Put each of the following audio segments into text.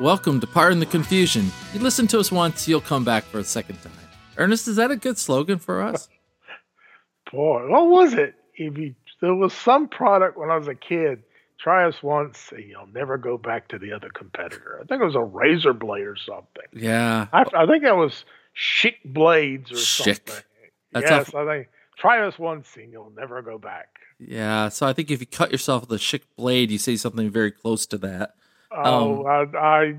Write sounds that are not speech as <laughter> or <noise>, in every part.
Welcome to Pardon the Confusion. You listen to us once, you'll come back for a second time. Ernest, is that a good slogan for us? <laughs> Boy, what was it? If you, there was some product when I was a kid. Try us once, and you'll never go back to the other competitor. I think it was a razor blade or something. Yeah. I, I think that was Schick Blades or something. That's yes, I think try us once, and you'll never go back. Yeah. So I think if you cut yourself with a Schick blade, you say something very close to that. Oh, Um, I, I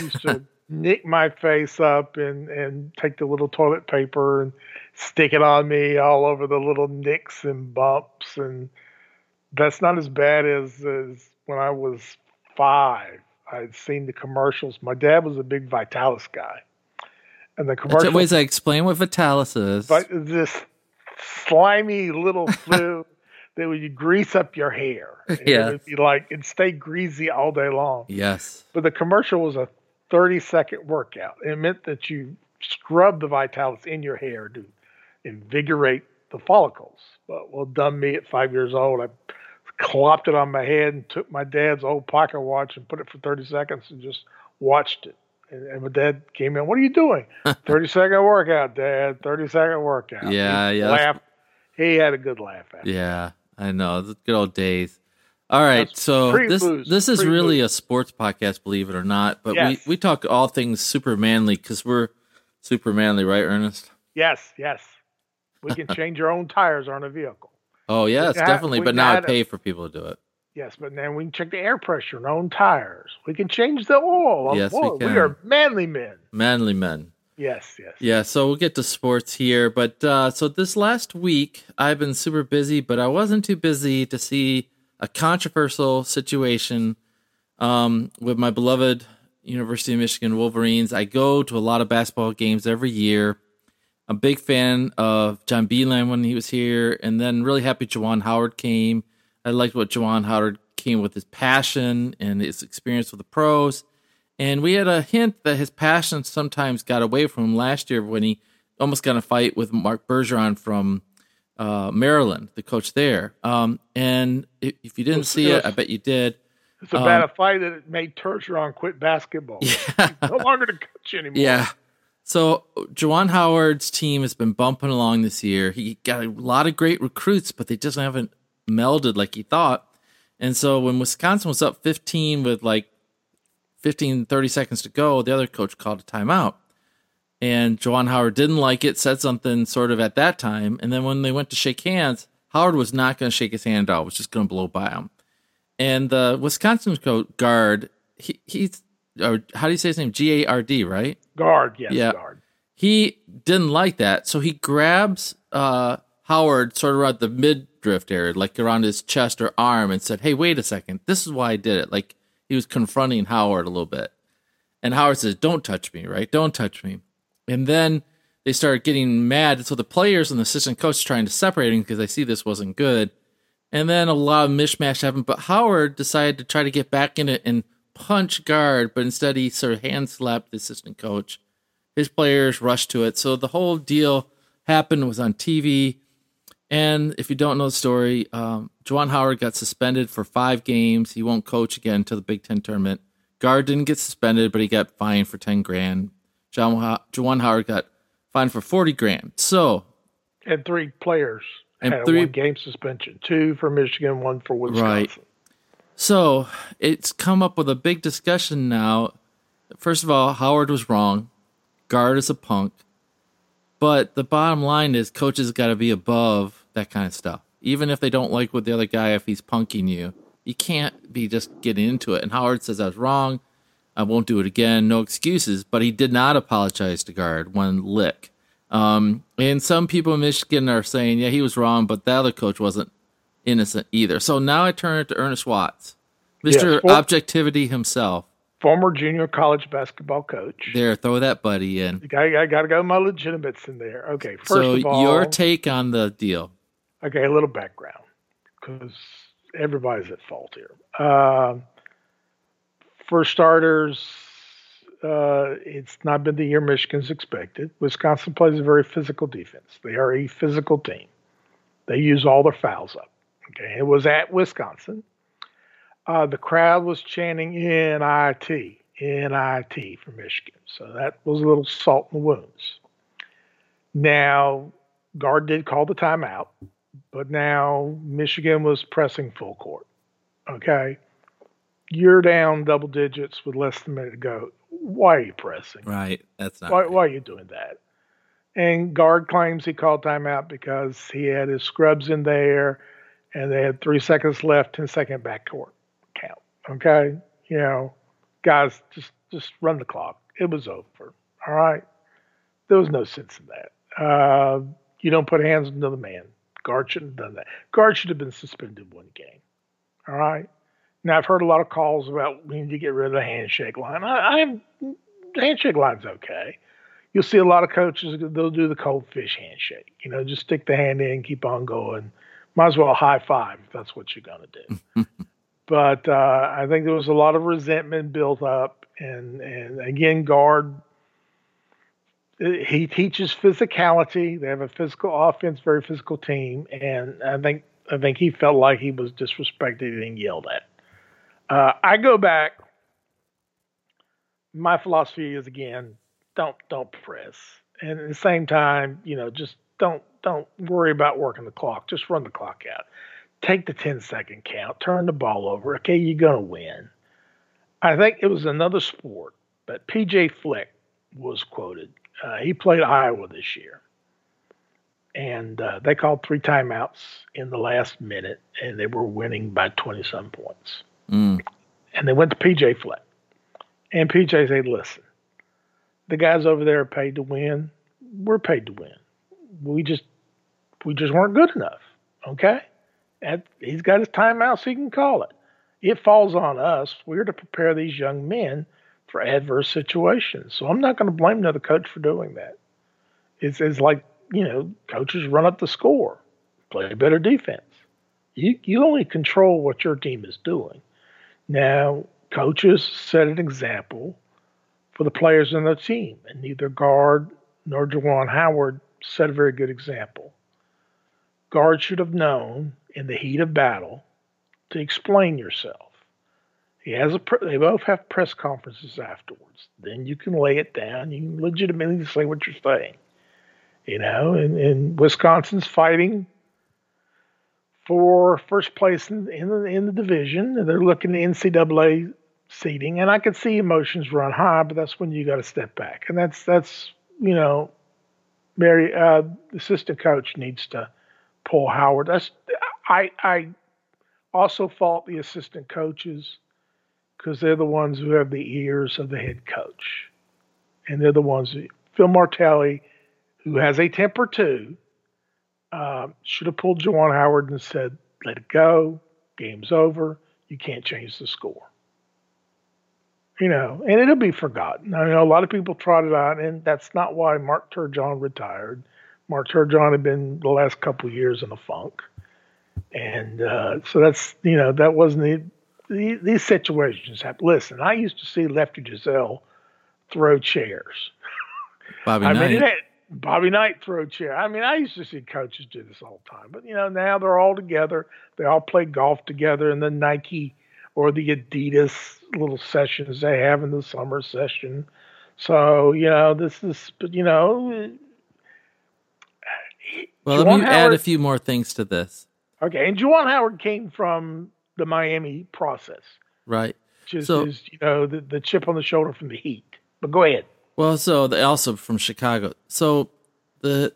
used to <laughs> nick my face up and, and take the little toilet paper and stick it on me all over the little nicks and bumps. And that's not as bad as, as when I was five. I'd seen the commercials. My dad was a big Vitalis guy. And the commercials. commercial, ways I explain what Vitalis is. but this slimy little <laughs> fluid that would grease up your hair. <laughs> Yes. It would be like, it'd stay greasy all day long yes. but the commercial was a 30 second workout. It meant that you scrub the Vitalis in your hair to invigorate the follicles. But well, dumb me at five years old, I clopped it on my head and took my dad's old pocket watch and put it for 30 seconds and just watched it. And, and my dad came in, What are you doing? <laughs> 30 second workout, Dad. 30 second workout. Yeah, he yeah, Laughed. He had a good laugh at it. I know. The good old days. All right, That's so this this is really a sports podcast, believe it or not. But Yes. we we talk all things super manly because we're super manly, right, Ernest? Yes, yes. We can <laughs> change our own tires on a vehicle. Oh yes, definitely. we But now I pay for people to do it. Yes, but then we can check the air pressure on our own tires. We can change the oil. Yes, we can. are manly men. Manly men. Yes, yes. Yeah, so we'll get to sports here. But uh, so this last week, I've been super busy, but I wasn't too busy to see a controversial situation um, with my beloved University of Michigan Wolverines. I go to a lot of basketball games every year. I'm a big fan of John Beilein when he was here, and then really happy Juwan Howard came. I liked what Juwan Howard came with his passion and his experience with the pros. And we had a hint that his passion sometimes got away from him last year when he almost got in a fight with Mark Turgeon from uh, Maryland, the coach there. Um, and if, you didn't see it I bet you did. It's about Um, a fight that it made Turgeon quit basketball. Yeah. <laughs> no longer the coach anymore. Yeah. So Juwan Howard's team has been bumping along this year. He got a lot of great recruits, but they just haven't melded like he thought. And so when Wisconsin was up 15 with like 15, 30 seconds to go, the other coach called a timeout. And Juwan Howard didn't like it, said something sort of at that time. And then when they went to shake hands, Howard was not going to shake his hand out, was just going to blow by him. And the Wisconsin coach Gard, he, he's, or how do you say his name? G A R D, right? Gard, yes, Yeah. Gard. he didn't like that, so he grabs uh, Howard sort of around the midriff area, like around his chest or arm, and said, "Hey, wait a second. This is why I did it." Like he was confronting Howard a little bit, and Howard says, "Don't touch me, right? Don't touch me." And then they started getting mad, so the players and the assistant coach trying to separate him because they see this wasn't good. And then a lot of mishmash happened, but Howard decided to try to get back in it and punch Gard, but instead he sort of hand slapped the assistant coach his players rushed to it. So the whole deal happened was on TV. And if you don't know the story, um, Juwan Howard got suspended for five games. He won't coach again until the Big Ten tournament. Gard didn't get suspended, but he got fined for ten grand. John Juwan Howard got fined for forty grand. So And three players And had three- game suspension. Two for Michigan, one for Wisconsin. Right. So it's come up with a big discussion now. First of all, Howard was wrong. Gard is a punk. But the bottom line is coaches got to be above that kind of stuff. Even if they don't like what the other guy, if he's punking you, you can't be just getting into it. And Howard says, I was wrong. I won't do it again. No excuses. But he did not apologize to Gard one lick. Um, and some people in Michigan are saying, yeah, he was wrong, but the other coach wasn't innocent either. So now I turn it to Ernest Watts, Mr. Yes, for- Objectivity himself. Former junior college basketball coach. There, throw that buddy in. I, I got to go my legitimates in there. Okay, first so of all, your take on the deal? Okay, a little background because everybody's at fault here. Um for starters, uh, it's not been the year Michigan's expected. Wisconsin plays a very physical defense. They are a physical team. They use all their fouls up. Okay, it was at Wisconsin. Uh, the crowd was chanting NIT, NIT for Michigan. So that was a little salt in the wounds. Now, Gard did call the timeout, but now Michigan was pressing full court. Okay. You're down double digits with less than a minute to go. Why are you pressing? Right. That's not. Why, why are you doing that? And Gard claims he called timeout because he had his scrubs in there and they had three seconds left, 10 second backcourt count. Okay. You know, guys, just just run the clock. It was over. All right. There was no sense in that. Uh, you don't put hands on the man. Gard shouldn't have done that. Gard should have been suspended one game. All right. Now I've heard a lot of calls about we need to get rid of the handshake line. I, I the handshake line's okay. You'll see a lot of coaches they'll do the cold fish handshake. You know, just stick the hand in, keep on going. Might as well high five if that's what you're gonna do. <laughs> but uh, I think there was a lot of resentment built up, and and again, Gard. He teaches physicality. They have a physical offense, very physical team, and I think I think he felt like he was disrespected and yelled at. Uh, I go back. My philosophy is again, don't don't press, and at the same time, you know, just don't don't worry about working the clock. Just run the clock out. Take the 10 second count. Turn the ball over. Okay, you're gonna win. I think it was another sport, but PJ Fleck was quoted. Uh, he played Iowa this year, and uh, they called three timeouts in the last minute, and they were winning by 20 some points. Mm. And they went to PJ Fleck. And PJ said, listen, the guys over there are paid to win. We're paid to win. We just we just weren't good enough. Okay? And he's got his timeout so he can call it. It falls on us. We're to prepare these young men for adverse situations. So I'm not going to blame another coach for doing that. It's, it's like, you know, coaches run up the score, play better defense. You, you only control what your team is doing. Now, coaches set an example for the players in the team, and neither Gard nor Juwan Howard set a very good example. Gard should have known in the heat of battle to explain yourself. He has a. They both have press conferences afterwards. Then you can lay it down. You can legitimately say what you're saying. You know, and, and Wisconsin's fighting for first place in, in the in the division. And they're looking at NCAA seating, and I can see emotions run high, but that's when you got to step back, and that's that's you know, Mary, uh, the assistant coach needs to pull Howard. That's I I also fault the assistant coaches because they're the ones who have the ears of the head coach, and they're the ones. Phil Martelli, who has a temper too, uh, should have pulled Juwan Howard and said, "Let it go. Game's over. You can't change the score." You know, and it'll be forgotten. I know a lot of people trotted out, and that's not why Mark Turgeon retired. Mark Turgeon had been the last couple years in a funk, and uh, so that's you know that wasn't the, the, these situations happen. Listen, I used to see Lefty Driesell throw chairs. <laughs> Bobby I Knight. mean, it, Bobby Knight throw chair. I mean, I used to see coaches do this all the time, but you know now they're all together. They all play golf together in the Nike or the Adidas little sessions they have in the summer session. So you know this is, but you know. well, let Juwan me add a few more things to this. Okay, and Juwan Howard came from the Miami process, Right. which is, So- is you know the, the chip on the shoulder from the Heat. But go ahead. Well, so they also from Chicago. So the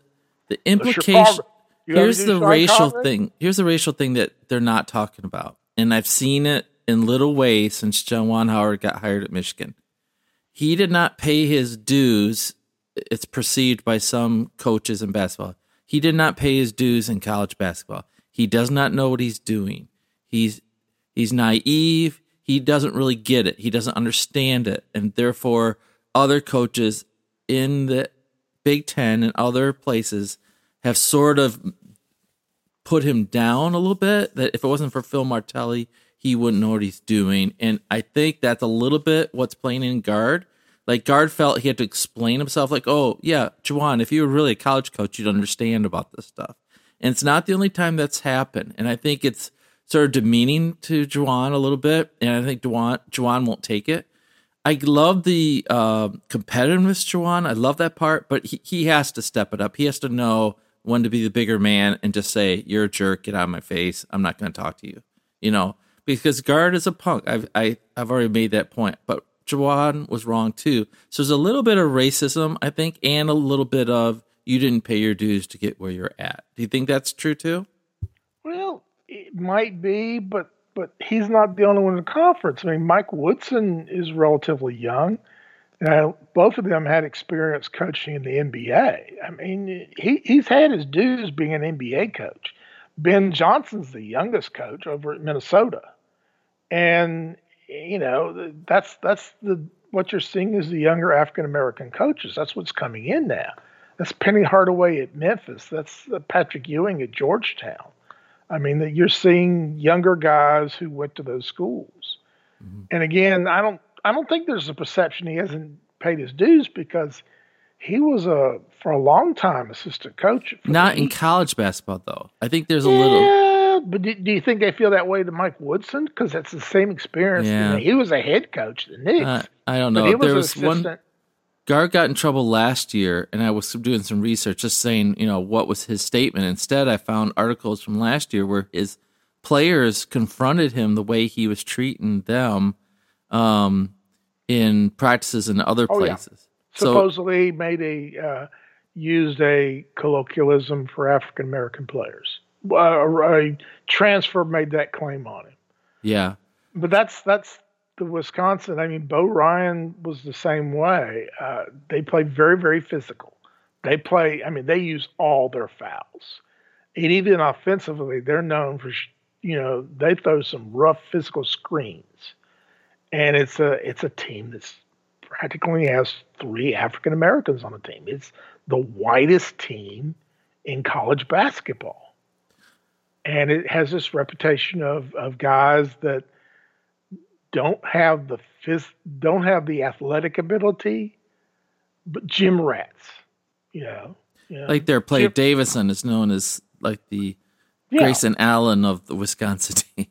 the The implication here's the racial thing. Here's the racial thing that they're not talking about, and I've seen it in little ways since John Juwan Howard got hired at Michigan. He did not pay his dues. It's perceived by some coaches in basketball. He did not pay his dues in college basketball. He does not know what he's doing. He's he's naive. He doesn't really get it. He doesn't understand it, and therefore, other coaches in the Big Ten and other places have sort of put him down a little bit. That if it wasn't for Phil Martelli, he wouldn't know what he's doing. And I think that's a little bit what's playing in Gard. Like Gard felt he had to explain himself. Like, oh yeah, Juwan, if you were really a college coach, you'd understand about this stuff. And it's not the only time that's happened. And I think it's sort of demeaning to Juwan a little bit. And I think Juwan Juwan won't take it. I love the uh, competitiveness, Juwan. I love that part, but he, he has to step it up. He has to know when to be the bigger man and just say, "You're a jerk. Get out of my face. I'm not going to talk to you." You know, because Gard is a punk. I've I, I've already made that point, but Juwan was wrong too. So there's a little bit of racism, I think, and a little bit of you didn't pay your dues to get where you're at. Do you think that's true too? Well, it might be, but but he's not the only one in the conference. I mean, Mike Woodson is relatively young. Now, both of them had experience coaching in the NBA. I mean, he, he's had his dues being an NBA coach. Ben Johnson's the youngest coach over at Minnesota, and you know that's that's the what you're seeing is the younger African American coaches. That's what's coming in now. That's Penny Hardaway at Memphis. That's uh, Patrick Ewing at Georgetown. I mean, that you're seeing younger guys who went to those schools. Mm-hmm. And again, I don't I don't think there's a perception he hasn't paid his dues because he was a for a long time assistant coach. Not in college basketball though. I think there's a little yeah, little. But do, do, you think they feel that way to Mike Woodson? Because that's the same experience. Yeah. He was a head coach the Knicks. Uh, I don't know. there was one. Gard got in trouble last year, and I was doing some research, just saying, you know, what was his statement. Instead, I found articles from last year where his players confronted him the way he was treating them um, in practices in other oh, places. Yeah. Supposedly, so, made a uh, used a colloquialism for African American players. Uh, a transfer made that claim on him. Yeah, but that's that's the Wisconsin, I mean, Bo Ryan was the same way. Uh, they play very, very physical. They play, I mean, they use all their fouls. And even offensively, they're known for, you know, they throw some rough physical screens. And it's a it's a team that's practically has three African Americans on the team. It's the whitest team in college basketball. And it has this reputation of of guys that – don't have the phys- don't have the athletic ability, but gym rats. You know, you know like their player Davison is known as like the yeah. Grayson Allen of the Wisconsin <laughs> team.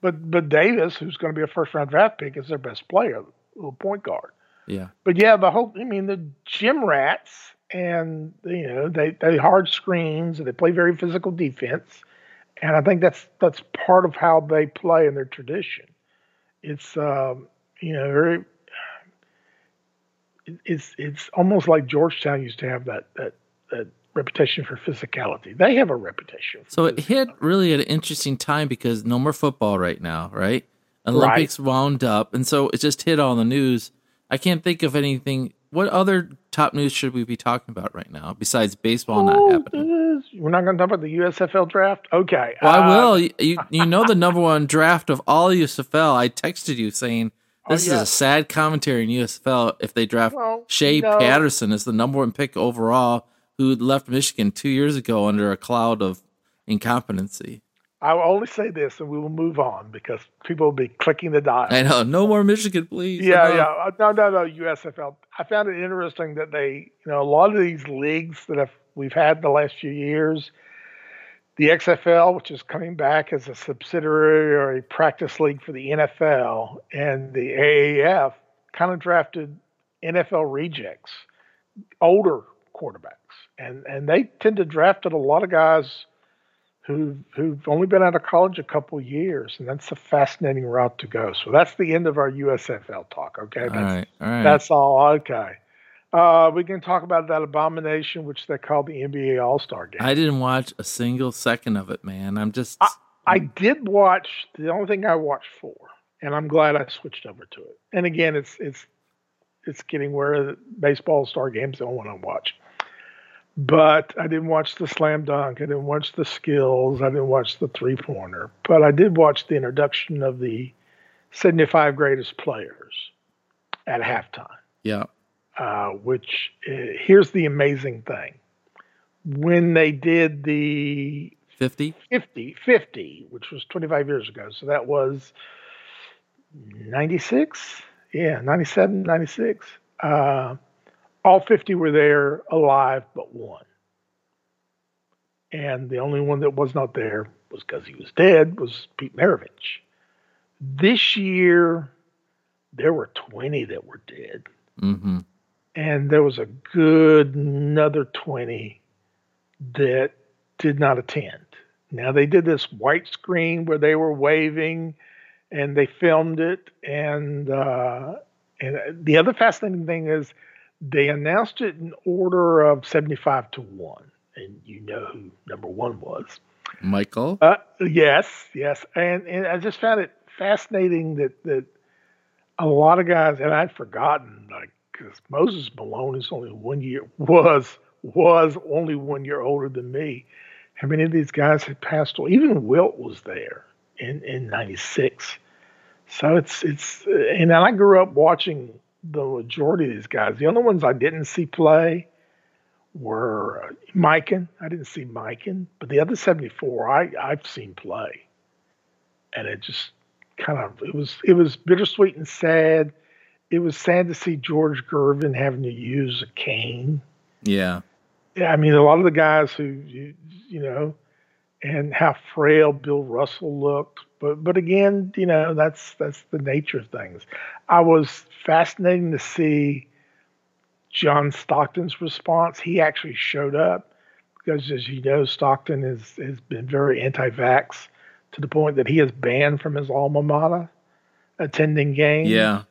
But but Davis, who's going to be a first round draft pick, is their best player, little point guard. Yeah. But yeah, the whole I mean the gym rats and you know they they hard screens and they play very physical defense, and I think that's that's part of how they play in their tradition it's um, you know very it's it's almost like Georgetown used to have that that that reputation for physicality. They have a reputation. so it hit really at an interesting time because no more football right now, right? Olympics right. wound up, and so it just hit all the news. I can't think of anything. What other top news should we be talking about right now besides baseball oh, not happening? We're not going to talk about the USFL draft. Okay. Well, uh, I will. You you know the number one draft of all USFL. I texted you saying oh, this oh, yeah. is a sad commentary in USFL if they draft well, Shea no. Patterson as the number one pick overall, who left Michigan two years ago under a cloud of incompetency. I will only say this, and we will move on because people will be clicking the dial. I know. No more Michigan, please. Yeah, yeah. Uh, no, no, no. USFL. I found it interesting that they, you know, a lot of these leagues that have we've had the last few years, the XFL, which is coming back as a subsidiary or a practice league for the NFL, and the AAF kind of drafted NFL rejects, older quarterbacks, and and they tend to draft a lot of guys who who've only been out of college a couple years, and that's a fascinating route to go. So that's the end of our USFL talk. Okay, that's, all right, all right. that's all. Okay, uh, we can talk about that abomination, which they call the NBA All Star Game. I didn't watch a single second of it, man. I'm just. I, I did watch the only thing I watched for, and I'm glad I switched over to it. And again, it's it's it's getting where baseball star games the only one I watch but I didn't watch the slam dunk. I didn't watch the skills. I didn't watch the three pointer. But I did watch the introduction of the 75 greatest players at halftime. Yeah. Uh, which uh, here's the amazing thing. When they did the 50? 50, 50, which was 25 years ago. So that was 96? Yeah, 97, 96. Uh, all 50 were there alive but one. And the only one that was not there was because he was dead was Pete Maravich. This year, there were 20 that were dead. Mm-hmm. And there was a good another 20 that did not attend. Now they did this white screen where they were waving and they filmed it. And uh, and the other fascinating thing is they announced it in order of 75 to 1 and you know who number 1 was. Michael? Uh, yes yes. And and I just found it fascinating that that a lot of guys and I'd forgotten like because Moses Malone is only one year was was only one year older than me how many of these guys had passed away even Wilt was there in in 96 so it's it's and I grew up watching the majority of these guys. The only ones I didn't see play were uh, Mikan. I didn't see Mikan, but the other 74 I I've seen play, and it just kind of it was it was bittersweet and sad. It was sad to see George Gervin having to use a cane. Yeah. Yeah, I mean a lot of the guys who you, you know, and how frail Bill Russell looked but but again, you know, that's that's the nature of things. I was fascinating to see John Stockton's response. He actually showed up because, as you know, Stockton has has been very anti-vax to the point that he is banned from his alma mater attending games. Yeah,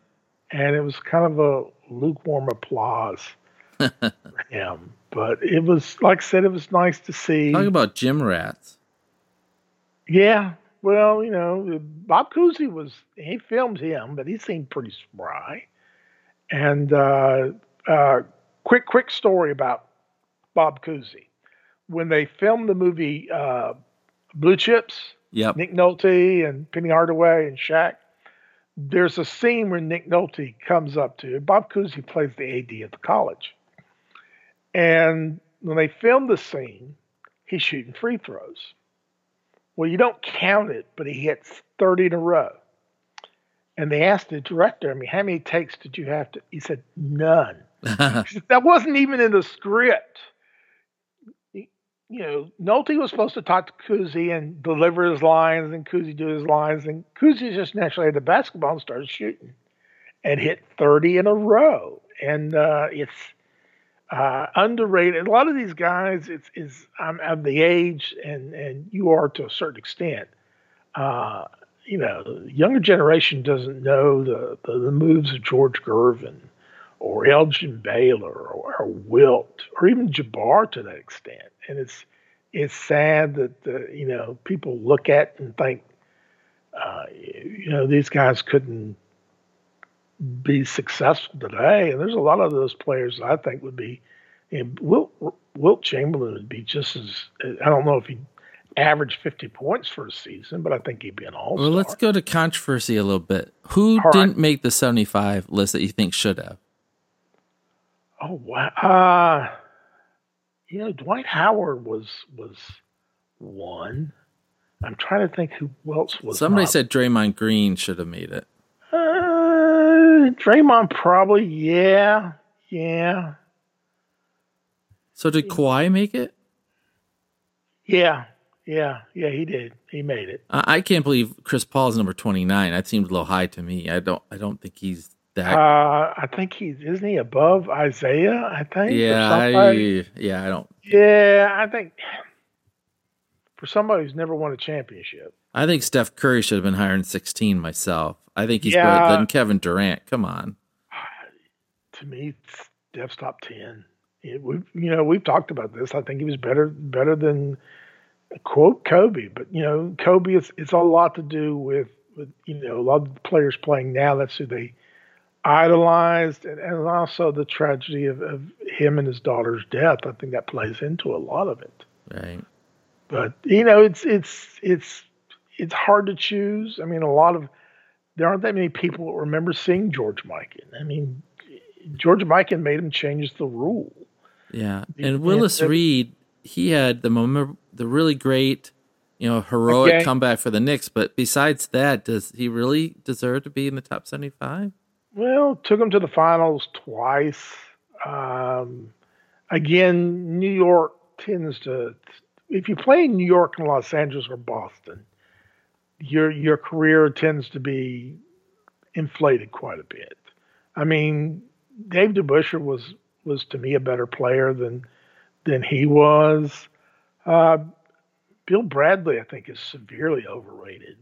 and it was kind of a lukewarm applause <laughs> for him. But it was, like I said, it was nice to see. Talk about gym rats. Yeah, well, you know, Bob Cousy was he filmed him, but he seemed pretty spry. And uh, uh, quick, quick story about Bob Cousy. When they filmed the movie uh, Blue Chips, yep. Nick Nolte and Penny Hardaway and Shaq, there's a scene where Nick Nolte comes up to Bob Cousy plays the AD at the college, and when they filmed the scene, he's shooting free throws well, you don't count it, but he hits 30 in a row. And they asked the director, I mean, how many takes did you have to? He said, none. said, <laughs> that wasn't even in the script. You know, Nolte was supposed to talk to Cousy and deliver his lines, and Cousy do his lines, and Cousy just naturally had the basketball and started shooting and hit 30 in a row. And uh, it's uh, underrated. A lot of these guys, it's is I'm of the age, and and you are to a certain extent. Uh, you know, the younger generation doesn't know the, the, the moves of George Gervin or Elgin Baylor or, or, Wilt or even Jabbar to that extent. And it's it's sad that the, you know people look at and think, uh, you know, these guys couldn't be successful today. And there's a lot of those players I think would be. Know, Wilt, Wilt Chamberlain would be just as I don't know if he averaged 50 points for a season, but I think he'd be an all Well, let's go to controversy a little bit. Who all didn't right. make the 75 list that you think should have? Oh wow. Uh, you know, Dwight Howard was was one. I'm trying to think who else was. Somebody not. said Draymond Green should have made it. Uh, Draymond probably, yeah, yeah. So did Kawhi make it? Yeah, yeah, yeah. He did. He made it. I, I can't believe Chris Paul is number twenty nine. That seems a little high to me. I don't. I don't think he's that. Uh, I think he's isn't he above Isaiah? I think. Yeah, I, yeah. I don't. Yeah, I think for somebody who's never won a championship. I think Steph Curry should have been higher than 16 myself. I think he's yeah. better than Kevin Durant. Come on. <sighs> To me, Steph's top 10. we you know, we've talked about this. I think he was better better than quote Kobe, but you know, Kobe is it's a lot to do with with you know, a lot of the players playing now, that's who they idolized and, and also the tragedy of, of him and his daughter's death. I think that plays into a lot of it. Right. But you know, it's it's it's it's hard to choose. I mean, a lot of there aren't that many people that remember seeing George Mikan. I mean, George Mikan made him change the rule. Yeah, and Willis Reed, he had the moment, the really great, you know, heroic okay. comeback for the Knicks. But besides that, does he really deserve to be in the top seventy-five? Well, took him to the finals twice. Um, again, New York tends to, if you play in New York and Los Angeles or Boston, your your career tends to be inflated quite a bit. I mean, Dave DeBusschere was was to me a better player than than he was. Uh, Bill Bradley, I think, is severely overrated.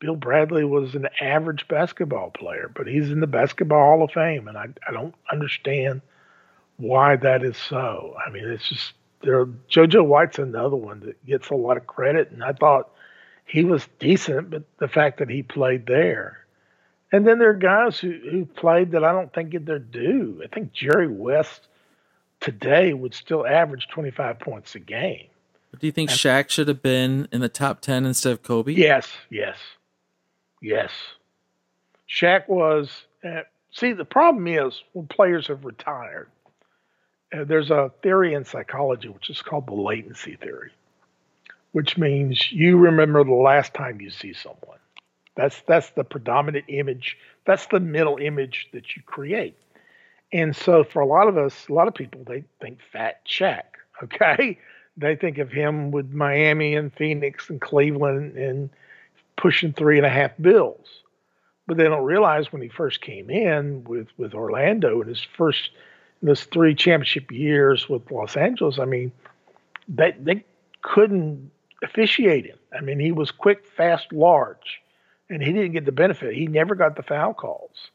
Bill Bradley was an average basketball player, but he's in the Basketball Hall of Fame, and I, I don't understand why that is so. I mean, it's just there. JoJo White's another one that gets a lot of credit, and I thought he was decent, but the fact that he played there. And then there are guys who, who played that I don't think get their due. I think Jerry West today would still average 25 points a game. Do you think Shaq should have been in the top 10 instead of Kobe? Yes, yes. Yes. Shaq was. See, the problem is when players have retired, uh, there's a theory in psychology which is called the latency theory, which means you remember the last time you see someone. That's that's the predominant image. That's the mental image that you create. And so for a lot of us, a lot of people, they think Fat Shaq. <laughs> Okay, they think of him with Miami and Phoenix and Cleveland and pushing three and a half bills. But they don't realize when he first came in with, with Orlando in his first in those three championship years with Los Angeles, I mean, they they couldn't officiate him. I mean, he was quick, fast, large, and he didn't get the benefit. He never got the foul calls.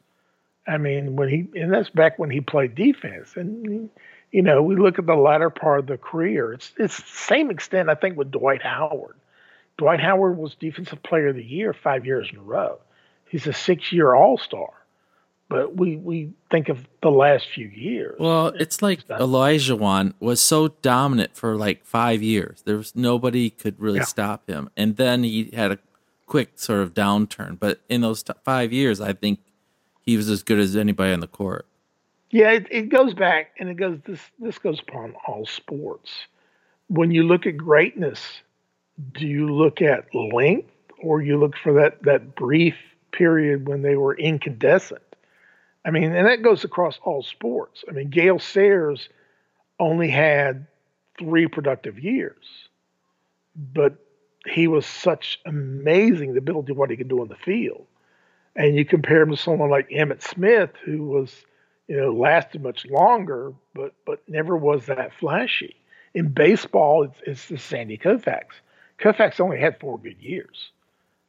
I mean, when he and that's back when he played defense. And you know, we look at the latter part of the career. It's it's the same extent I think with Dwight Howard. Dwight Howard was Defensive Player of the Year five years in a row. He's a six-year All-Star, but we we think of the last few years. Well, it's like Olajuwon was so dominant for like five years. There was nobody could really yeah. stop him, and then he had a quick sort of downturn. But in those t- five years, I think he was as good as anybody on the court. Yeah, it, it goes back, and it goes. This this goes upon all sports. When you look at greatness do you look at length or you look for that that brief period when they were incandescent? I mean, and that goes across all sports. I mean, Gale Sayers only had three productive years, but he was such amazing the ability of what he could do on the field. And you compare him to someone like Emmitt Smith, who was, you know, lasted much longer, but but never was that flashy. In baseball, it's, it's the Sandy Koufax. Koufax only had four good years.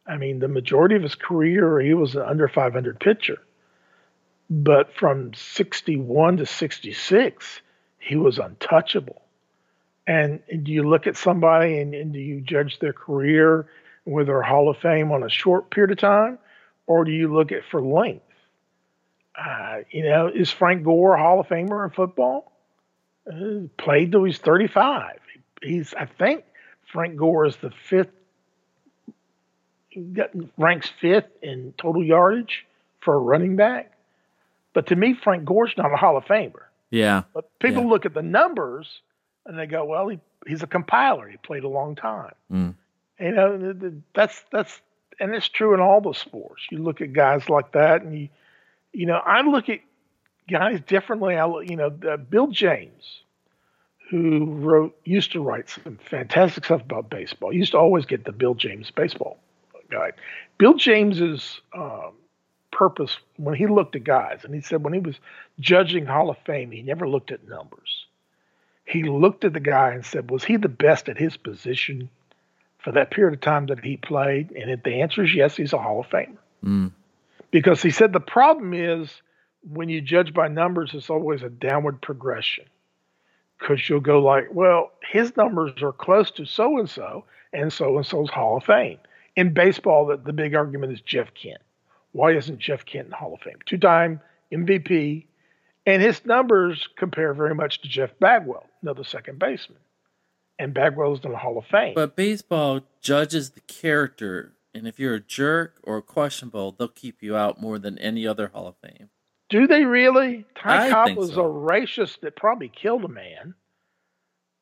I mean, the majority of his career, he was an under 500 pitcher. But from 61 to 66, he was untouchable. And, do you look at somebody and, and do you judge their career with their Hall of Fame on a short period of time? Or do you look at for length? Uh, you know, is Frank Gore a Hall of Famer in football? Uh, played till he's 35. He's, I think, Frank Gore is the fifth, ranks fifth in total yardage for a running back. But to me, Frank Gore's not a Hall of Famer. Yeah. But people yeah. look at the numbers and they go, well, he, he's a compiler. He played a long time. Mm. You know, that's, that's, and it's true in all the sports. You look at guys like that and you, you know, I look at guys differently. I, you know, uh, Bill James who wrote used to write some fantastic stuff about baseball. He used to always get the Bill James baseball guide. Bill James's um, purpose when he looked at guys, and he said when he was judging Hall of Fame, he never looked at numbers. He looked at the guy and said, was he the best at his position for that period of time that he played? And if the answer is yes, he's a Hall of Famer. Mm. Because he said the problem is when you judge by numbers, it's always a downward progression because you'll go like, well, his numbers are close to so and so, and so and so's Hall of Fame. In baseball, the, the big argument is Jeff Kent. Why isn't Jeff Kent in Hall of Fame? Two time MVP, and his numbers compare very much to Jeff Bagwell, another second baseman. And Bagwell's in the Hall of Fame. But baseball judges the character, and if you're a jerk or questionable, they'll keep you out more than any other Hall of Fame. Do they really? Ty I Cobb was so. a racist that probably killed a man.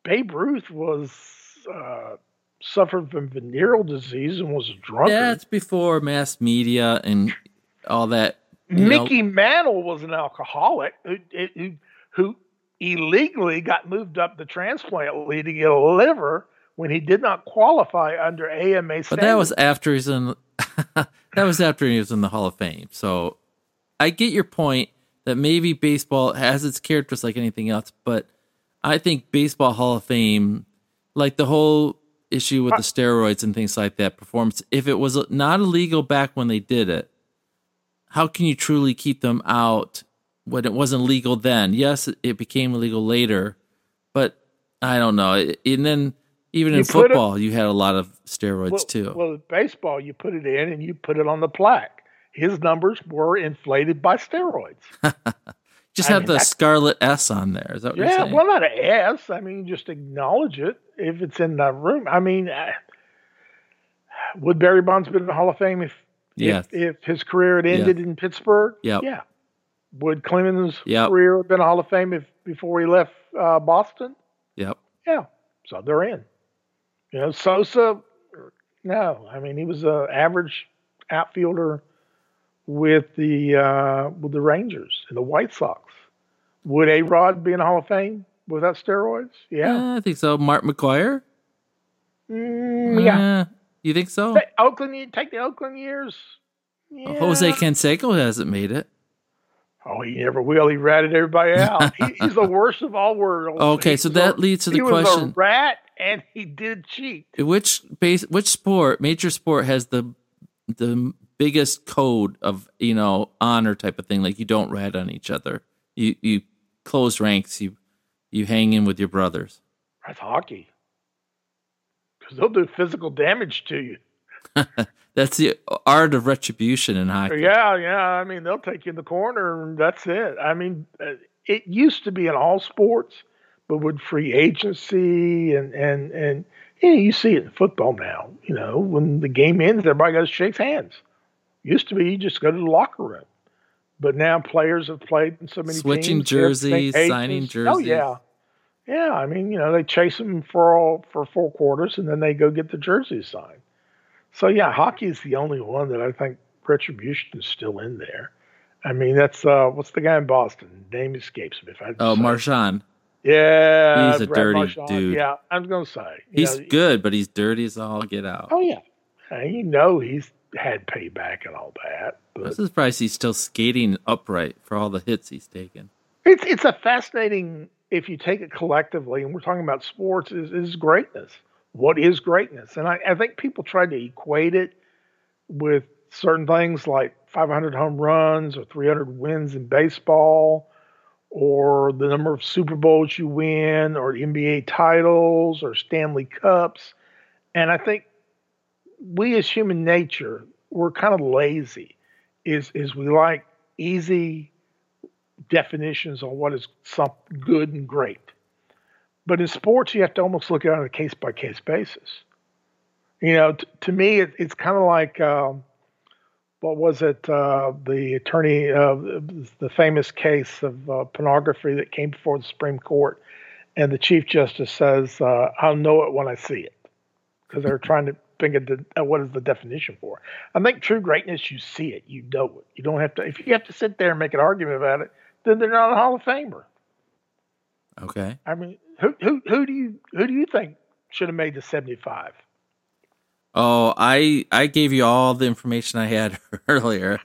Babe Ruth was uh, suffered from venereal disease and was a drunkard. That's before mass media and all that. you know. Mickey Mantle was an alcoholic who, who who illegally got moved up the transplant lead to get a liver when he did not qualify under AMA standards. But that was after he's in. <laughs> that was after he was in the Hall of Fame. So I get your point that maybe baseball has its characters like anything else, but I think baseball Hall of Fame, like the whole issue with the uh, steroids and things like that, performance. If it was not illegal back when they did it, how can you truly keep them out when it wasn't legal then? Yes, it became illegal later, but I don't know. And then even You in put it- football, you had a lot of steroids well, too. Well, baseball, you put it in and you put it on the plaque. His numbers were inflated by steroids. <laughs> Just I have mean, the scarlet S on there. Is that what you're saying? Yeah, well, not an S. I mean, just acknowledge it if it's in the room. I mean, uh, would Barry Bonds been in the Hall of Fame if yes. if, if his career had ended in Pittsburgh? Yep. Yeah. Would Clemens' Yep. career have been a Hall of Fame if before he left uh, Boston? Yep. Yeah. So they're in. You know, Sosa, no. I mean, he was an average outfielder with the uh, with the Rangers and the White Sox. Would A Rod be in the Hall of Fame without steroids? Yeah. Yeah, I think so. Mark McGwire? Mm, yeah. Uh, you think so? Take Oakland, you take the Oakland years. Yeah. Jose Canseco hasn't made it. Oh, he never will. He ratted everybody <laughs> out. he, he's the worst of all worlds. Okay, so that a- leads to the he was a question. rat, and he did cheat. Which base which sport, major sport has the the biggest code of, you know, honor type of thing like you don't rat on each other. You you close ranks, you you hang in with your brothers. That's hockey. Because they'll do physical damage to you. <laughs> That's the art of retribution in hockey. Yeah, yeah. I mean, they'll take you in the corner, and that's it. I mean, uh, it used to be in all sports, but with free agency and and and yeah, you see it in football now. You know, when the game ends, everybody goes shakes hands. Used to be you just go to the locker room, but now players have played in so many Switching teams, they have to jerseys, signing agents. Oh jerseys. yeah, yeah. I mean, you know, they chase them for all for four quarters, and then they go get the jerseys signed. So yeah, hockey is the only one that I think retribution is still in there. I mean, that's uh, what's the guy in Boston? Name escapes me. If I Oh, say- Marchand. Yeah, He's a Brad dirty dude. Yeah, I'm gonna say He's know, good, but he's dirty as all get out. Oh yeah, and you know he's had payback and all that. I'm But surprised he's still skating upright for all the hits he's taken. it's it's a fascinating if you take it collectively, and we're talking about sports is is greatness. What is greatness? And I, I think people try to equate it with certain things like 500 home runs or 300 wins in baseball or the number of Super Bowls you win or NBA titles or Stanley Cups. And I think we as human nature, we're kind of lazy. Is is we like easy definitions on what is something good and great. But in sports, you have to almost look at it on a case by case basis. You know, t- to me, it, it's kind of like um, what was it? Uh, the attorney, uh, the famous case of uh, pornography that came before the Supreme Court, and the Chief Justice says, uh, "I'll know it when I see it," because they're trying to think of the, uh, what is the definition for. I think true greatness, you see it, you know it. You don't have to. If you have to sit there and make an argument about it, then they're not a Hall of Famer. Okay. I mean, who who who do you who do you think should have made the seventy five? Oh, I I gave you all the information I had <laughs> earlier.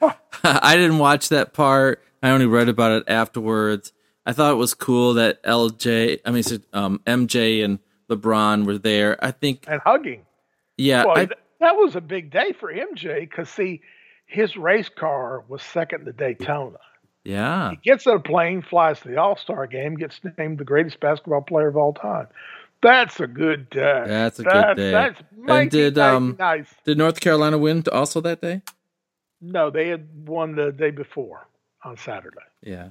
I didn't watch that part. I only read about it afterwards. I thought it was cool that LJ, I mean, um, MJ and LeBron were there. I think, and hugging. Yeah, Well, I, that was a big day for MJ because see, his race car was second to Daytona. yeah, He gets on a plane, flies to the All Star game, gets named the greatest basketball player of all time. That's a good day. That's a good day. That's mighty, did, um, nice. Did North Carolina win also that day? No, they had won the day before on Saturday. Yeah,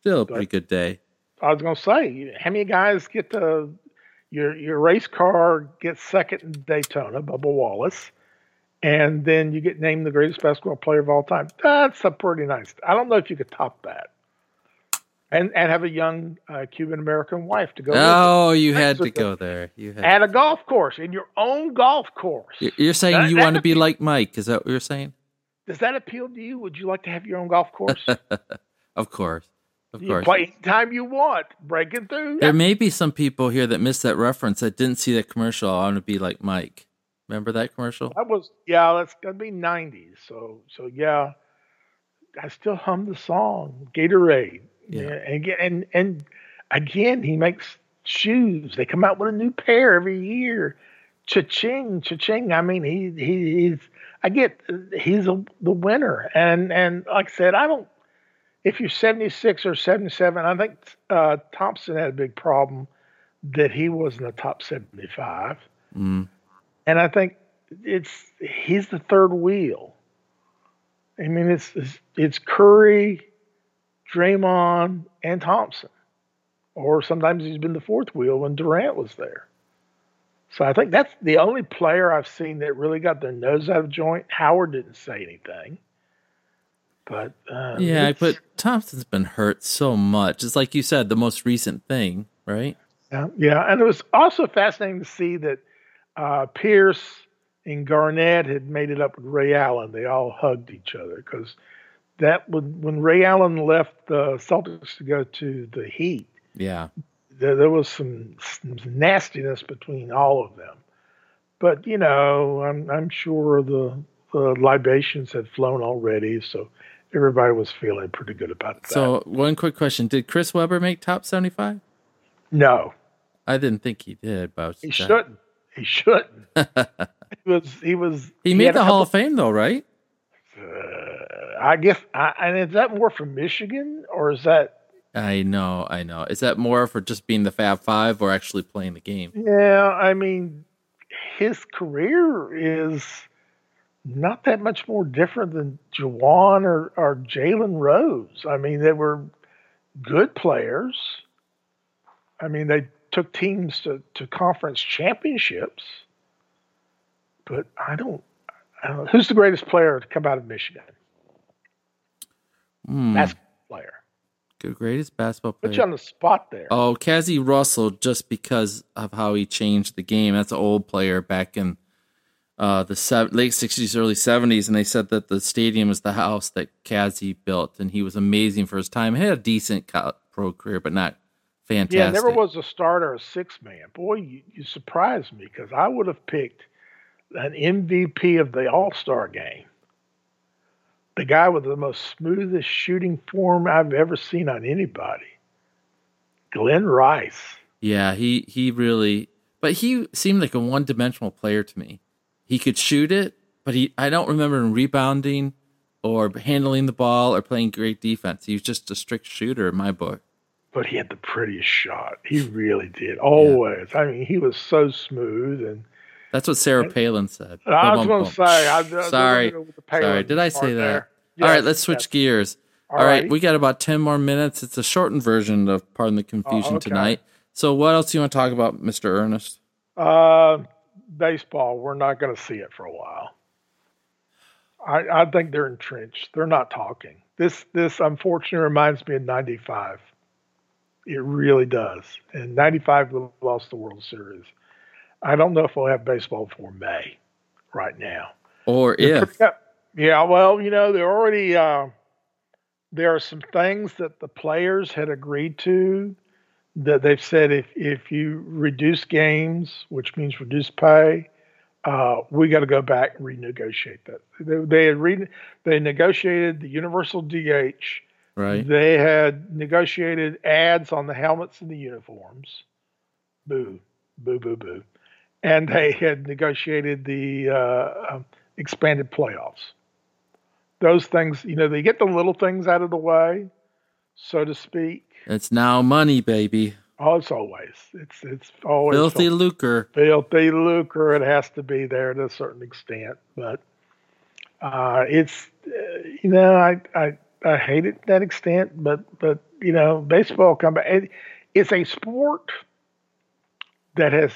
still a pretty good day. I was going to say, how many guys get to your your race car gets second in Daytona, Bubba Wallace, and then you get named the greatest basketball player of all time. That's a pretty nice. I don't know if you could top that. And and have a young uh, Cuban American wife to go Oh, you had to go there. You had. at a golf course in your own golf course. You're- You're saying That- you want to be- like Mike? Is that what you're saying? Does that appeal to you? Would you like to have your own golf course? <laughs> Of course, of course. play anytime you want, breaking through. There may be some people here that missed that reference that didn't see that commercial. I want to be like Mike. Remember that commercial? That was yeah, that's gonna be nineties. So so yeah. I still hum the song Gatorade. Yeah. Yeah, and again, and and again, he makes shoes. They come out with a new pair every year. Cha-ching, cha-ching. I mean, he, he he's. I get he's a, the winner, and and like I said, I don't. If you're 76 or 77, I think uh, Thompson had a big problem that he wasn't a top 75, Mm. and I think it's he's the third wheel. I mean, it's it's, it's Curry, Draymond, and Thompson, or sometimes he's been the fourth wheel when Durant was there. So I think that's the only player I've seen that really got their nose out of joint. Howard didn't say anything, but uh, Yeah, it's- but Thompson's been hurt so much. It's like you said, the most recent thing, right? Yeah, yeah, and it was also fascinating to see that uh, Pierce and Garnett had made it up with Ray Allen. They all hugged each other because that when when Ray Allen left the Celtics to go to the Heat, Yeah. there, there was some, some nastiness between all of them. But you know, I'm I'm sure the the libations had flown already, so everybody was feeling pretty good about that. So, one quick question: Did Chris Webber make top seventy-five? no, I didn't think he did, but he just- shouldn't. He shouldn't. <laughs> he was he was He made the Hall of Fame, though, right? Uh, I guess, I, and is that more for Michigan or is that? I know, I know. Is that more for just being the Fab Five or actually playing the game? Yeah, I mean, his career is not that much more different than Juwan or, or Jalen Rose. I mean, they were good players. I mean, they took teams to, to conference championships. But I don't, I don't know. Who's the greatest player to come out of Michigan? Hmm. Basketball player. Good, greatest basketball Put you on the spot there. Oh, Cazzie Russell, just because of how he changed the game. That's an old player back in uh, the sev- late '60s, early '70s, and they said that the stadium is the house that Cazzie built, and he was amazing for his time. He had a decent pro career, but not fantastic. Yeah, never was a starter, a six man. Boy, you, you surprised me because I would have picked an MVP of the All Star game. The guy with the most smoothest shooting form I've ever seen on anybody. Glen Rice. Yeah, he he really, but he seemed like a one dimensional player to me. He could shoot it, but he I don't remember him rebounding or handling the ball or playing great defense. He was just a strict shooter in my book. But he had the prettiest shot. He really did. Always. I mean, he was so smooth. And That's what Sarah Palin said. I was going to say, I, I Sorry. Sorry, did I say that? there. All right, let's switch yes. gears. All right, Alrighty. we got about 10 more minutes. It's a shortened version of Pardon the Confusion Oh, okay. tonight. So, what else do you want to talk about, Mr. Ernest? Uh, baseball, we're not going to see it for a while. I, I think they're entrenched. They're not talking. This this unfortunately reminds me of '95. It really does. And '95 we lost the World Series. I don't know if we'll have baseball before May. Right now. Or if. Yeah, well, you know, they're already uh, there are some things that the players had agreed to that they've said if if you reduce games, which means reduce pay, uh, we got to go back and renegotiate that. They, they had re- they negotiated the universal DH. Right. They had negotiated ads on the helmets and the uniforms. Boo, boo, boo, boo. And they had negotiated the uh, um, expanded playoffs. Those things, you know, they get the little things out of the way, so to speak. It's now money, baby. Oh, it's always. It's it's always Filthy lucre. filthy lucre. It has to be there to a certain extent, but uh, it's uh, you know I, I I hate it to that extent, but but you know baseball come back. It, it's a sport that has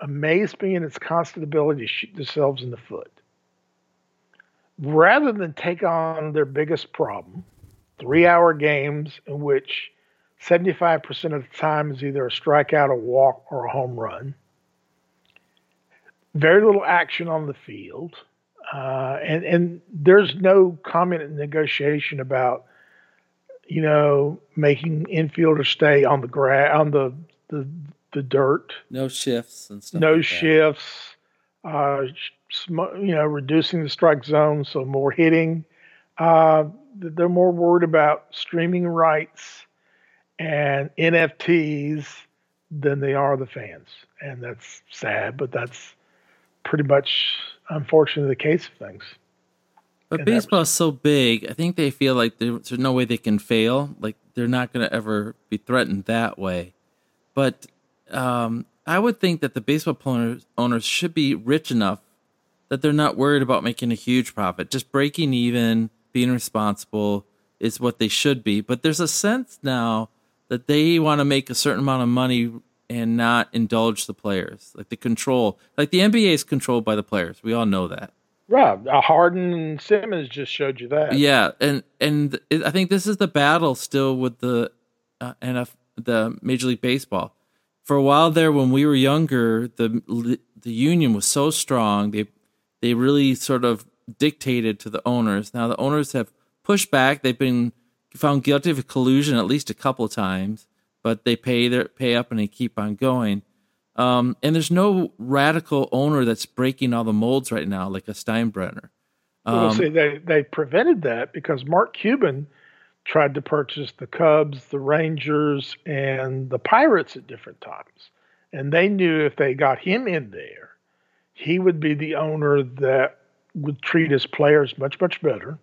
amazed me in its constant ability to shoot themselves in the foot. Rather than take on their biggest problem, three-hour games in which 75% of the time is either a strikeout, a walk, or a home run. Very little action on the field. Uh, and, and there's no comment in negotiation about, you know, making infielders stay on the grass, on the, the, the dirt, No shifts and stuff. no like shifts, uh, sm- you know, reducing the strike zone, so more hitting. Uh, they're more worried about streaming rights and NFTs than they are the fans, and that's sad, but that's pretty much unfortunately the case of things. But baseball is so big. I think they feel like there's no way they can fail. Like they're not going to ever be threatened that way. But um, I would think that the baseball owners, owners should be rich enough that they're not worried about making a huge profit. Just breaking even, being responsible is what they should be. But there's a sense now that they want to make a certain amount of money and not indulge the players. Like the control, like the NBA is controlled by the players. We all know that. Right. Uh, Harden and Simmons just showed you that. Yeah, and and it, I think this is the battle still with the uh, NF, the Major League Baseball. For a while there, when we were younger, the the union was so strong. They they really sort of dictated to the owners. Now the owners have pushed back. They've been found guilty of collusion at least a couple of times, but they pay their pay up and they keep on going. Um, and there's no radical owner that's breaking all the molds right now, like a Steinbrenner. Um, well, see, they they prevented that because Mark Cuban tried to purchase the Cubs, the Rangers, and the Pirates at different times, and they knew if they got him in there, he would be the owner that would treat his players much much better.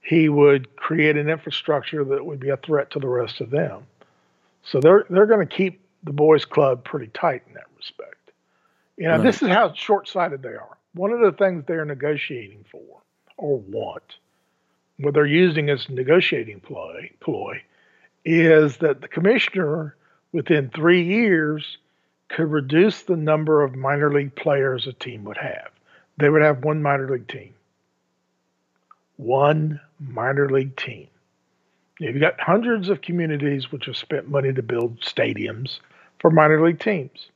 He would create an infrastructure that would be a threat to the rest of them. So they're they're going to keep the boys' club pretty tight in that respect. You know, right. this is how short sighted they are. One of the things they're negotiating for or want, what they're using as negotiating ploy, ploy, is that the commissioner within three years could reduce the number of minor league players a team would have. They would have one minor league team. One minor league team. You've got hundreds of communities which have spent money to build stadiums for minor league teams.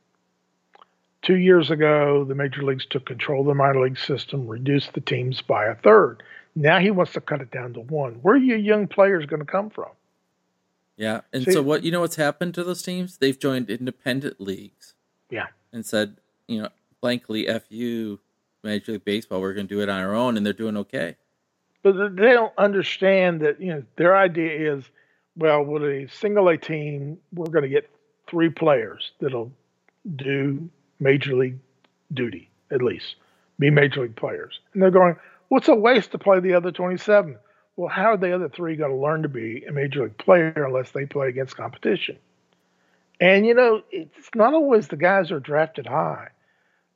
Two years ago, the major leagues took control of the minor league system, reduced the teams by a third. Now he wants to cut it down to one. Where are your young players going to come from? Yeah, and See, so what? You know what's happened to those teams? They've joined independent leagues. Yeah, and said, you know, blankly, "F you, Major League Baseball. We're going to do it on our own," and they're doing okay. But they don't understand that. You know, their idea is, well, with a single A team, we're going to get three players that'll do major league duty at least, be major league players. And they're going, what's a waste to play the other 27? Well, how are the other three going to learn to be a major league player unless they play against competition? And you know, it's not always the guys who are drafted high.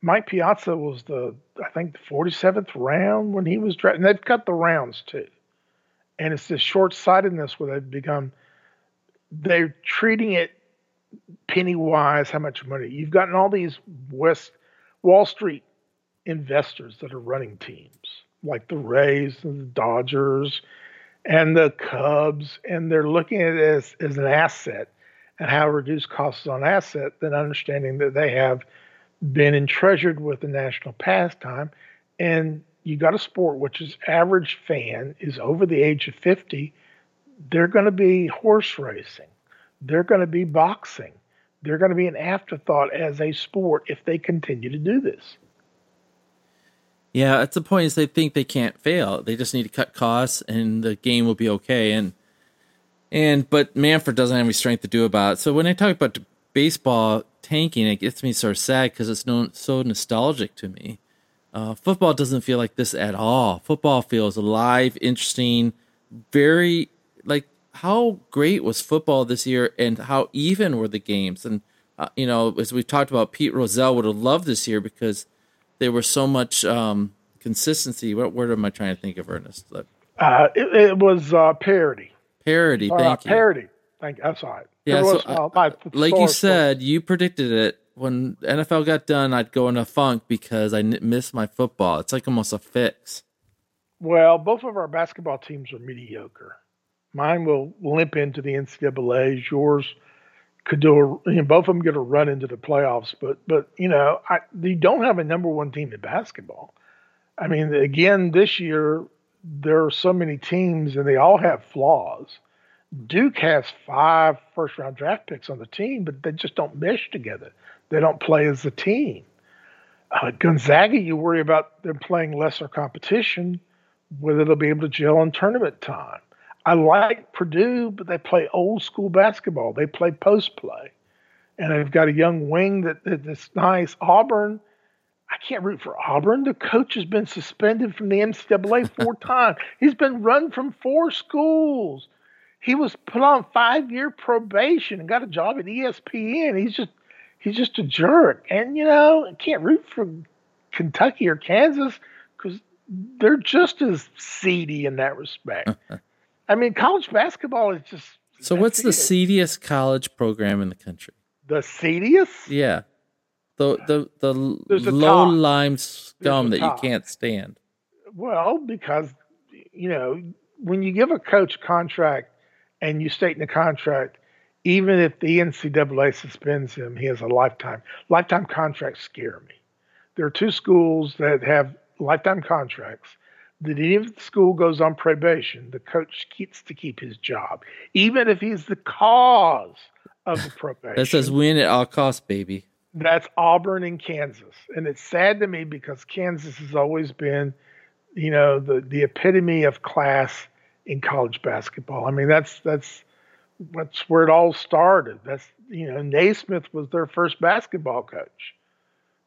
Mike Piazza was the, I think, the 47th round when he was drafted. And they've cut the rounds too. And it's this short sightedness where they've become, they're treating it penny wise how much money you've gotten all these West Wall Street investors that are running teams like the Rays and the Dodgers and the Cubs, and they're looking at it as, as an asset and how to reduce costs on asset, than understanding that they have been entreasured with the national pastime. And you got a sport which is average fan is over the age of 50, they're going to be horse racing they're going to be boxing. They're going to be an afterthought as a sport if they continue to do this. Yeah, at the point is they think they can't fail. They just need to cut costs, and the game will be okay. And and but Manfred doesn't have any strength to do about it. So when I talk about baseball tanking, it gets me sort of sad because it's no, so nostalgic to me. Uh, football doesn't feel like this at all. Football feels alive, interesting, very like how great was football this year and how even were the games? And uh, you know as we've talked about pete rozelle would have loved this year because there was so much um, consistency. What word am i trying to think of ernest? Uh, it, it, was uh, parody parody thank you. parody thank you that's all right yeah so, uh, like you said you predicted it when nfl got done i'd go in a funk because i missed my football it's like almost a fix well both of our basketball teams are mediocre Mine will limp into the NCAA's. Yours could do a, you know, both of them get a run into the playoffs. But but you know, I, you don't have a number one team in basketball. I mean, again, this year there are so many teams and they all have flaws. Duke has five first round draft picks on the team, but they just don't mesh together. They don't play as a team. Uh, Gonzaga, you worry about them playing lesser competition whether they'll be able to gel in tournament time. I like Purdue, but they play old school basketball. They play post play, and they've got a young wing that, that that's nice. Auburn, I can't root for Auburn. The coach has been suspended from the NCAA four <laughs> times. He's been run from four schools. He was put on five year probation and got a job at ESPN. He's just he's just a jerk. And you know, I can't root for Kentucky or Kansas because they're just as seedy in that respect. <laughs> I mean, college basketball is just. So, what's the seediest college program in the country? The seediest? Yeah, the the the low lime scum that you can't stand. Well, because you know when you give a coach a contract and you state in the contract, even if the NCAA suspends him, he has a lifetime. Lifetime contracts scare me. There are two schools that have lifetime contracts. That if the school goes on probation, the coach gets to keep his job, even if he's the cause of the <laughs> probation. that says win at all costs, baby. That's Auburn and Kansas, and it's sad to me because Kansas has always been, you know, the the epitome of class in college basketball. I mean, that's that's that's where it all started. That's you know, Naismith was their first basketball coach.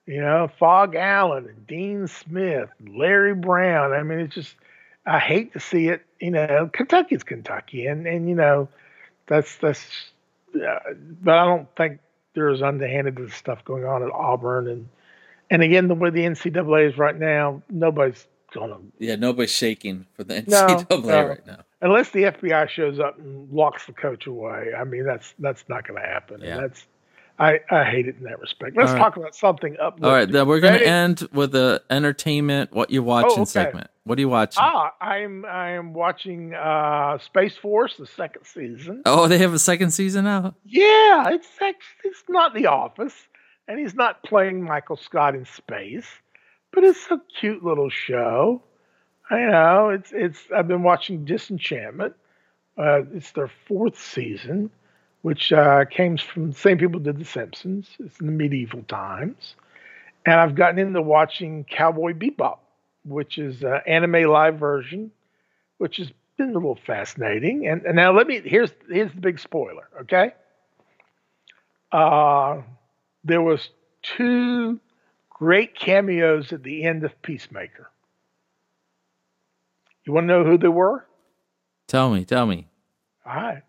You know, Phog Allen and Dean Smith, and Larry Brown. I mean, it's just I hate to see it. You know, Kentucky's Kentucky, and and you know, that's that's. Uh, but I don't think there's underhanded stuff going on at Auburn, and and again, the way the NCAA is right now, nobody's gonna. Yeah, nobody's shaking for the NCAA <laughs> no, no. right now. Unless the FBI shows up and locks the coach away, I mean that's that's not going to happen. Yeah. And that's I, I hate it in that respect. Let's talk about something up. All right, then we're going to end with the entertainment. What you're watching oh, okay. segment. What are you watching? Ah, I'm I am watching uh, Space Force, the second season. Oh, they have a second season now. Yeah, it's it's not The Office, and he's not playing Michael Scott in space but it's a cute little show. I know it's it's. I've been watching Disenchantment. Uh, it's their fourth season, which uh, came from the same people did The Simpsons. It's in the medieval times, and I've gotten into watching Cowboy Bebop, which is an anime live version, which has been a little fascinating. And, and now let me here's here's the big spoiler. Okay, uh, there was two great cameos at the end of Peacemaker. You want to know who they were? Tell me, tell me. All right.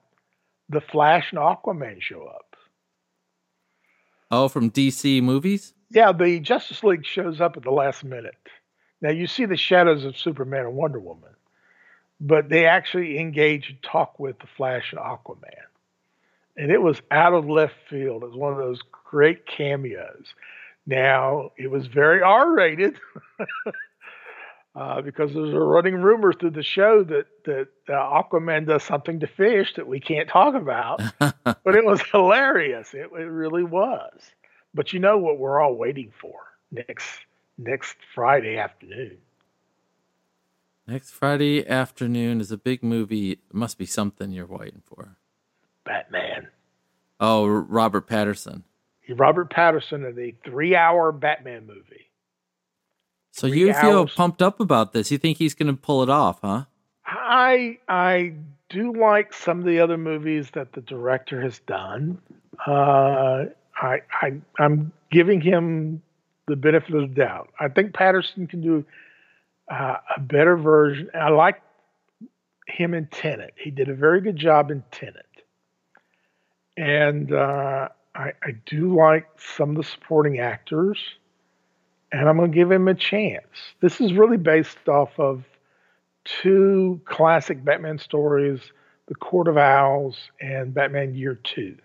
The Flash and Aquaman show up. Oh, from DC movies? Yeah, the Justice League shows up at the last minute. Now you see the shadows of Superman and Wonder Woman, but they actually engage and talk with the Flash and Aquaman. And it was out of left field. It was one of those great cameos. Now, it was very R rated <laughs> uh, because there's a running rumor through the show that, that uh, Aquaman does something to fish that we can't talk about. <laughs> but it was hilarious. It, it really was. But you know what we're all waiting for next next Friday afternoon. Next Friday afternoon is a big movie. It must be something you're waiting for. Batman. Oh, Robert Pattinson. Robert Pattinson in a three-hour Batman movie. So three you hours. feel pumped up about this? You think he's going to pull it off, huh? I I do like some of the other movies that the director has done. Uh, I, I I'm giving him the benefit of the doubt. I think Pattinson can do uh, a better version. I like him in Tenet. He did a very good job in Tenet, and uh, I, I do like some of the supporting actors, and I'm going to give him a chance. This is really based off of two classic Batman stories The Court of Owls and Batman Year Two.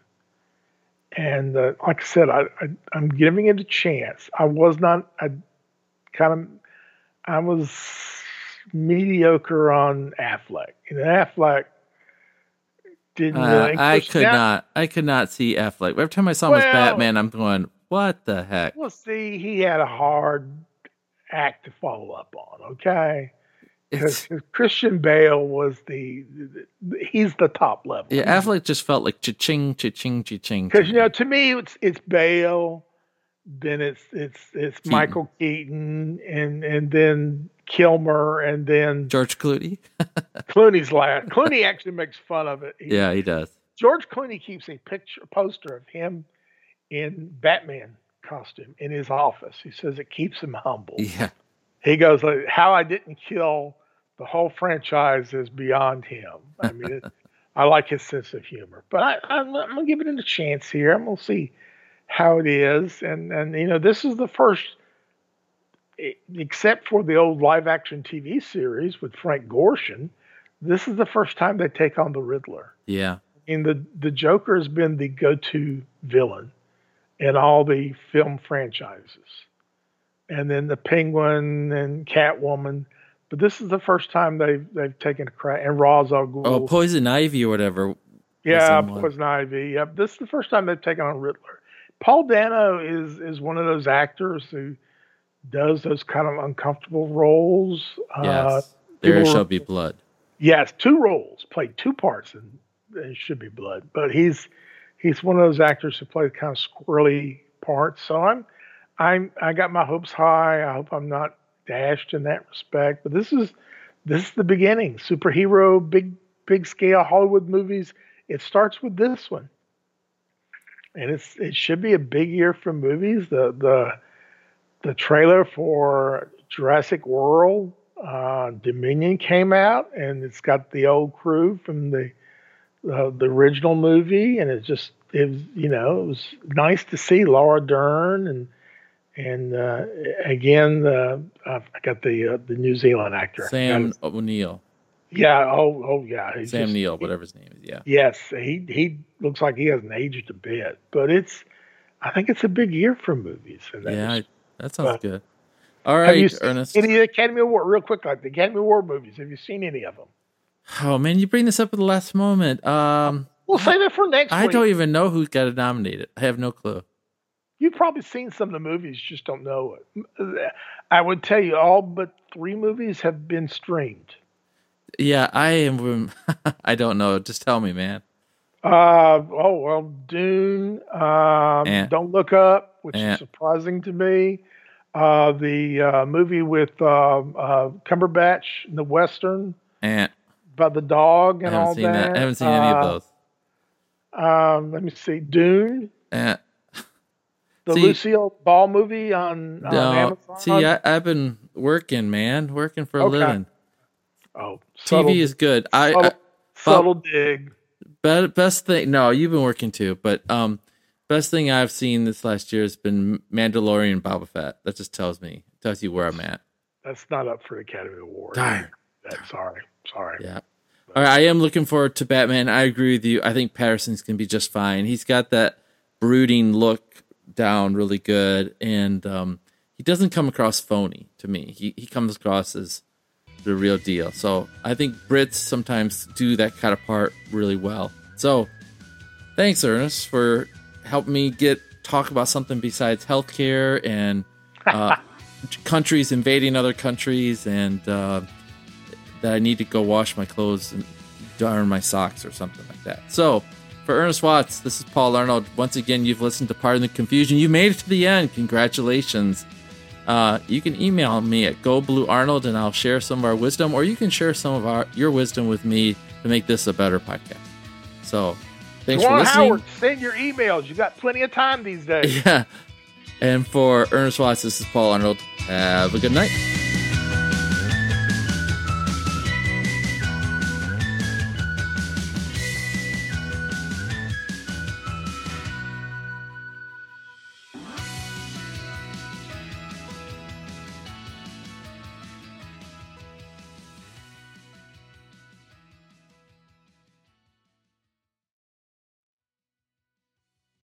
And uh, like I said, I, I, am giving it a chance. I was not, I kind of, I was mediocre on Affleck. And Affleck didn't uh, I could not. I could not see Affleck. Every time I saw him well, as Batman, I'm going, "What the heck?" Well, see, he had a hard act to follow up on. Okay, because Christian Bale was the, the, he's the top level. Yeah, Affleck just felt like cha-ching, cha-ching, cha-ching. Because you know, to me, it's it's Bale, then it's it's it's Keaton. Michael Keaton and and then Kilmer and then George Clooney. <laughs> Clooney's last. Clooney actually makes fun of it. He, yeah, he does. George Clooney keeps a picture, poster of him in Batman costume in his office. He says it keeps him humble. Yeah. He goes, "How I didn't kill the whole franchise is beyond him." I mean, it, <laughs> I like his sense of humor, but I, I'm, I'm gonna give it a chance here. I'm gonna see how it is, and and you know, this is the first, except for the old live action TV series with Frank Gorshin, this is the first time they take on the Riddler. Yeah. And the the Joker has been the go-to villain in all the film franchises. And then the Penguin and Catwoman. But this is the first time they've they've taken a crack and Ra's al Ghul. Oh, Poison Ivy or whatever. Yeah, Poison Ivy. Yep. This is the first time they've taken on Riddler. Paul Dano is is one of those actors who does those kind of uncomfortable roles. Uh, yes. Uh, there shall be blood. Yes, two roles, played two parts, and it should be blood. But he's he's one of those actors who plays kind of squirrely parts. So I'm I'm I got my hopes high. I hope I'm not dashed in that respect. But this is this is the beginning. Superhero, big big scale Hollywood movies. It starts with this one, and it's it should be a big year for movies. The the the trailer for Jurassic World uh, Dominion came out, and it's got the old crew from the uh, the original movie, and it just it was you know it was nice to see Laura Dern and and uh, again uh, I got the uh, the New Zealand actor Sam O'Neill. Yeah. Oh. Oh. Yeah. Sam just, Neill, whatever his name is. Yeah. Yes. He he looks like he hasn't aged a bit, but it's. I think it's a big year for movies. That yeah, was, that sounds good. All right, Ernest. Any Academy Award, real quick, like the Academy Award movies. Have you seen any of them? Oh man, you bring this up at the last moment. Um, we'll save it for next. I week. don't even know who's got to nominate it nominated. I have no clue. You've probably seen some of the movies, just don't know it. I would tell you, all but three movies have been streamed. Yeah, I am. <laughs> I don't know. Just tell me, man. Uh oh well, Dune. Um, eh. Don't look up, which eh. is surprising to me. Uh, the uh, movie with uh, uh, Cumberbatch, in the western. Eh about the dog and all that. that. I haven't seen any of uh, those. Um, let me see, Dune. Uh, the see, Lucille Ball movie on, on no, Amazon. See, I, have been working, man, working for a okay. living. Oh, subtle, TV is good. I, subtle, I subtle dig. Best, best thing. No, you've been working too, but um, best thing I've seen this last year has been Mandalorian Boba Fett. That just tells me tells you where I'm at. That's not up for the Academy Award. Darn. That's sorry. Sorry. Yeah. All right, I am looking forward to Batman. I agree with you. I think Pattinson's gonna be just fine. He's got that brooding look down really good, and um, he doesn't come across phony to me. He he comes across as the real deal. So I think Brits sometimes do that kind of part really well. So thanks, Ernest, for helping me get talk about something besides healthcare and uh, <laughs> countries invading other countries and. Uh, that I need to go wash my clothes and darn my socks or something like that. So, for Ernest Watts, this is Paul Arnold. Once again, you've listened to Pardon the Confusion. You made it to the end. Congratulations. Uh, you can email me at gobluearnold and I'll share some of our wisdom, or you can share some of our your wisdom with me to make this a better podcast. So, thanks for listening. Howard, send your emails. You got plenty of time these days. <laughs> Yeah. And for Ernest Watts, this is Paul Arnold. Have a good night.